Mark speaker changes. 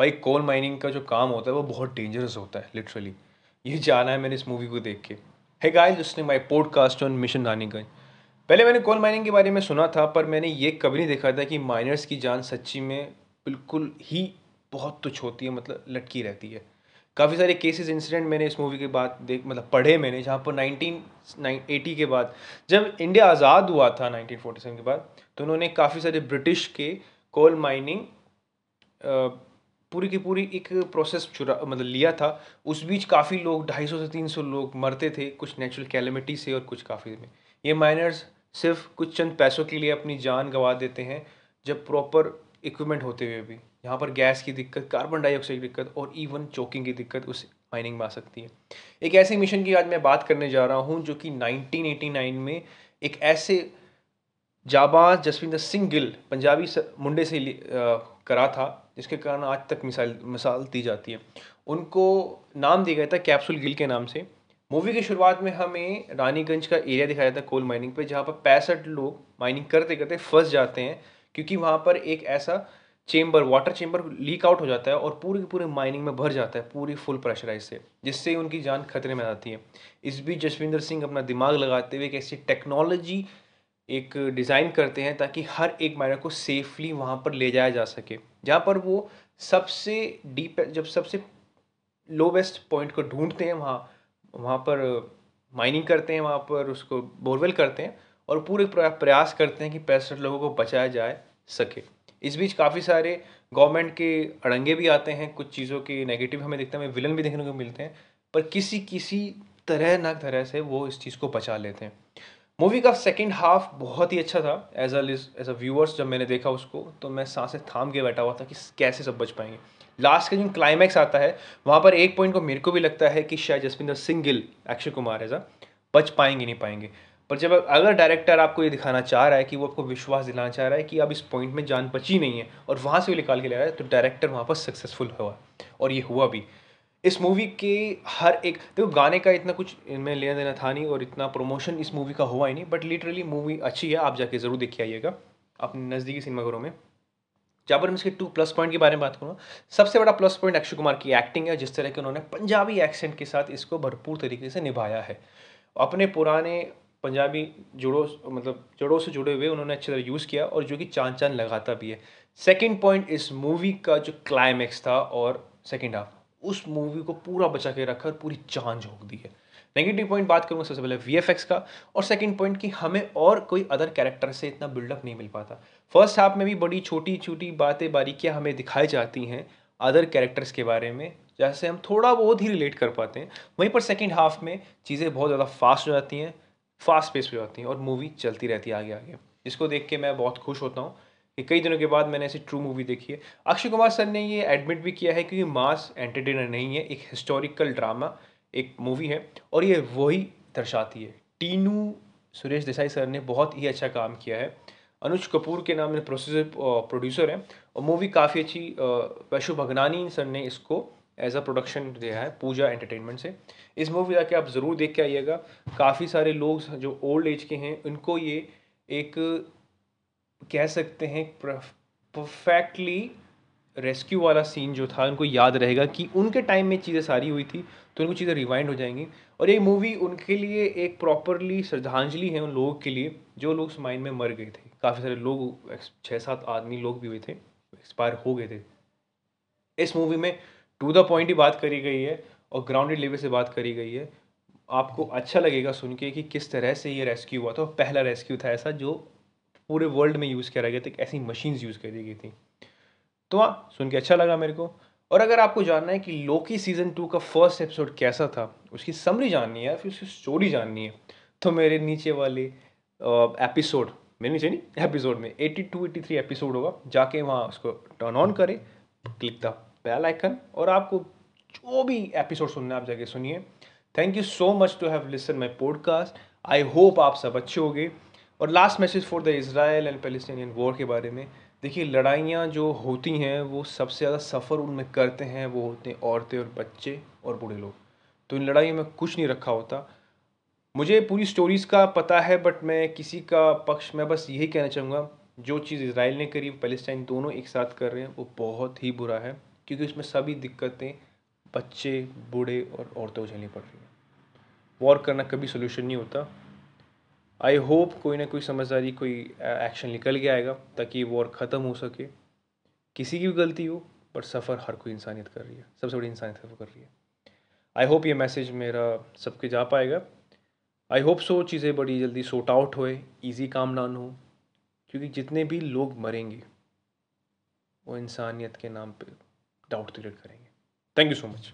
Speaker 1: भाई coal mining का जो काम होता है, वो बहुत डेंजरस होता है लिटरली ये जाना है मैंने इस मूवी को देख के. है गाइस उसने my podcast on mission Raniganj पहले मैंने कोल माइनिंग के बारे में सुना था, पर मैंने ये कभी नहीं देखा था कि माइनर्स की जान सच्ची में बिल्कुल ही बहुत तुच्छ होती है मतलब लटकी रहती है. काफ़ी सारे केसेस इंसिडेंट मैंने इस मूवी के बाद देख मतलब पढ़े मैंने, जहाँ पर नाइनटीन एटी के बाद, जब इंडिया आज़ाद हुआ था 1947 के बाद तो उन्होंने काफ़ी सारे ब्रिटिश के कोल माइनिंग पूरी की पूरी एक प्रोसेस चुरा मतलब लिया था। उस बीच काफ़ी लोग, ढाई सौ से 300 लोग मरते थे कुछ नेचुरल कैलमिटी से और कुछ काफ़ी में। ये माइनर्स सिर्फ़ कुछ चंद पैसों के लिए अपनी जान गंवा देते हैं, जब प्रॉपर इक्विपमेंट होते हुए भी। यहाँ पर गैस की दिक्कत कार्बन डाइऑक्साइड की दिक्कत और इवन चोकिंग की दिक्कत उस माइनिंग में आ सकती है। एक ऐसे मिशन की आज मैं बात करने जा रहा हूँ, जो कि 1989 में एक ऐसे जाबाज जसविंदर सिंह गिल, पंजाबी मुंडे से करा था। जिसके कारण आज तक मिसाल मिसाल दी जाती है। उनको नाम दिया गया था कैप्सूल गिल के नाम से। मूवी की शुरुआत में हमें रानीगंज का एरिया दिखाया था कोल माइनिंग पे, जहाँ पर पैंसठ लोग माइनिंग करते करते फंस जाते हैं, क्योंकि वहाँ पर एक ऐसा chamber, water chamber leak out हो जाता है और पूरे पूरे माइनिंग में भर जाता है, पूरी फुल प्रेशराइज से, जिससे उनकी जान खतरे में आती है। इस बीच जसविंदर सिंह अपना दिमाग लगाते हुए एक ऐसी टेक्नोलॉजी एक डिज़ाइन करते हैं ताकि हर एक माइनर को सेफली वहाँ पर ले जाया जा सके। जहाँ पर वो सबसे डीप जब सबसे लोवेस्ट पॉइंट को ढूंढते हैं, वहाँ वहाँ पर माइनिंग करते हैं, वहाँ पर उसको बोरवेल करते हैं और पूरे प्रयास करते हैं कि पैंसठ लोगों को बचाया जाए सके। इस बीच काफ़ी सारे गवर्नमेंट के अड़ंगे भी आते हैं, कुछ चीज़ों के नेगेटिव हमें देखते हैं, हमें विलन भी देखने को मिलते हैं, पर किसी किसी तरह न तरह से वो इस चीज़ को बचा लेते हैं। मूवी का सेकंड हाफ़ बहुत ही अच्छा था. As a as a viewers जब मैंने देखा उसको तो मैं साँसें थाम के बैठा हुआ था कि कैसे सब बच पाएँगे. लास्ट का जो क्लाइमैक्स आता है, वहाँ पर एक पॉइंट को मेरे को भी लगता है कि शायद जसविंदर सिंह गिल, अक्षय कुमार एज अ बच पाएँगे, नहीं पाएँगे. पर जब अगर डायरेक्टर आपको ये दिखाना चाह रहा है कि वो आपको विश्वास दिलाना चाह रहा है कि अब इस पॉइंट में जान बची नहीं है और वहाँ से वो निकाल के ले रहा है तो डायरेक्टर वहाँ पर सक्सेसफुल हुआ. और ये हुआ भी. इस मूवी के हर एक, देखो गाने का इतना कुछ इनमें लेना देना था नहीं और इतना प्रमोशन इस मूवी का हुआ ही नहीं बट लिटरली मूवी अच्छी है, आप जाके ज़रूर देखिए आइएगा, अपने नज़दीकी सिनेमाघरों में। जहाँ पर मैं इसके टू प्लस पॉइंट के बारे में बात करूँ, सबसे बड़ा प्लस पॉइंट अक्षय कुमार की एक्टिंग है, जिस तरह के उन्होंने पंजाबी एक्सेंट के साथ इसको भरपूर तरीके से निभाया है। अपने पुराने पंजाबी जुड़ों मतलब जड़ों से जुड़े हुए उन्होंने अच्छी तरह यूज़ किया और जो कि चाँद चाँद लगाता भी है। सेकेंड पॉइंट इस मूवी का जो क्लाइमैक्स था और सेकेंड हाफ़ उस मूवी को पूरा बचा के रखा और पूरी चाँद झोंक दी है। नेगेटिव पॉइंट बात करूँगा सबसे पहले वीएफएक्स का और सेकंड पॉइंट कि हमें और कोई अदर कैरेक्टर से इतना बिल्डअप नहीं मिल पाता। फ़र्स्ट हाफ़ में भी बड़ी छोटी छोटी बातें बारीकियाँ हमें दिखाई जाती हैं अदर कैरेक्टर्स के बारे में, जैसे हम थोड़ा बहुत ही रिलेट कर पाते हैं। वहीं पर सेकेंड हाफ़ में चीज़ें बहुत ज़्यादा फास्ट हो जाती हैं फास्ट पेस हो जाती हैं और मूवी चलती रहती है आगे आगे जिसको देख के मैं बहुत खुश होता हूँ। कि कई दिनों के बाद मैंने ऐसी ट्रू मूवी देखी है। अक्षय कुमार सर ने ये एडमिट भी किया है कि मास एंटरटेनर नहीं है, एक हिस्टोरिकल ड्रामा एक मूवी है, और ये वही दर्शाती है। टीनू सुरेश देसाई सर ने बहुत ही अच्छा काम किया है। अनुज कपूर के नाम में प्रोसेसर प्रोड्यूसर हैं, और मूवी काफ़ी अच्छी वैशु भगनानी सर ने इसको एज अ प्रोडक्शन दिया है, पूजा एंटरटेनमेंट से। इस मूवी जाके आप ज़रूर देख के आइएगा। काफ़ी सारे लोग जो ओल्ड एज के हैं, उनको ये एक कह सकते हैं परफेक्टली रेस्क्यू वाला सीन जो था, उनको याद रहेगा कि उनके टाइम में चीज़ें सारी हुई थी तो उनको चीज़ें रिवाइंड हो जाएँगी। और ये मूवी उनके लिए एक प्रॉपरली श्रद्धांजलि है उन लोगों के लिए, जो लोग उस माइन में मर गए थे। काफ़ी सारे लोग छः सात आदमी लोग भी हुए थे एक्सपायर हो गए थे। इस मूवी में टू द पॉइंट ही बात करी गई है, और ग्राउंडेड लेवल से बात करी गई है। आपको अच्छा लगेगा सुन के कि किस तरह से ये रेस्क्यू हुआ था पहला रेस्क्यू था ऐसा जो पूरे वर्ल्ड में यूज़ करा गया था ऐसी मशीन्स यूज़ करी गई थी। तो हाँ सुन के अच्छा लगा मेरे को। और अगर आपको जानना है कि लोकी सीज़न टू का फ़र्स्ट एपिसोड कैसा था, उसकी समरी जाननी है फिर उसकी स्टोरी जाननी है तो मेरे नीचे वाले एपिसोड मेरे नीचे नहीं एपिसोड में 82 83 एपिसोड होगा, जाके वहाँ उसको टर्न ऑन करें क्लिक द बेल आइकन और आपको जो भी एपिसोड सुनना है, आप जाके सुनिए। Thank you so much to have listen my podcast I hope आप सब अच्छे होंगे। और last message for the Israel and Palestinian war के बारे में, देखिए, लड़ाइयाँ जो होती हैं, वो सबसे ज़्यादा सफ़र उनमें करते हैं, वो होते हैं औरतें और बच्चे और बूढ़े लोग। तो इन लड़ाइयों में कुछ नहीं रखा होता। मुझे पूरी स्टोरीज़ का पता है बट मैं किसी का पक्ष, मैं बस यही कहना चाहूँगा, जो चीज़ इसराइल ने करी पैलेस्टाइन दोनों एक साथ कर रहे हैं, वो बहुत ही बुरा है, क्योंकि उसमें सभी दिक्कतें बच्चे, बूढ़े और औरतों को झेलनी पड़ रही हैं। वॉर करना कभी सोल्यूशन नहीं होता। आई होप कोई ना कोई समझदारी, कोई एक्शन निकल के आएगा, ताकि वॉर ख़त्म हो सके। किसी की भी गलती हो पर सफ़र हर कोई इंसानियत कर रही है। सबसे बड़ी इंसानियत सफ़र कर रही है। आई होप ये मैसेज मेरा सबके जा पाएगा। आई होप सो चीज़ें बड़ी जल्दी सोट आउट होए ईजी काम डाउन हो, क्योंकि जितने भी लोग मरेंगे, वो इंसानियत के नाम पे डाउट क्रिएट करेंगे। Thank you so much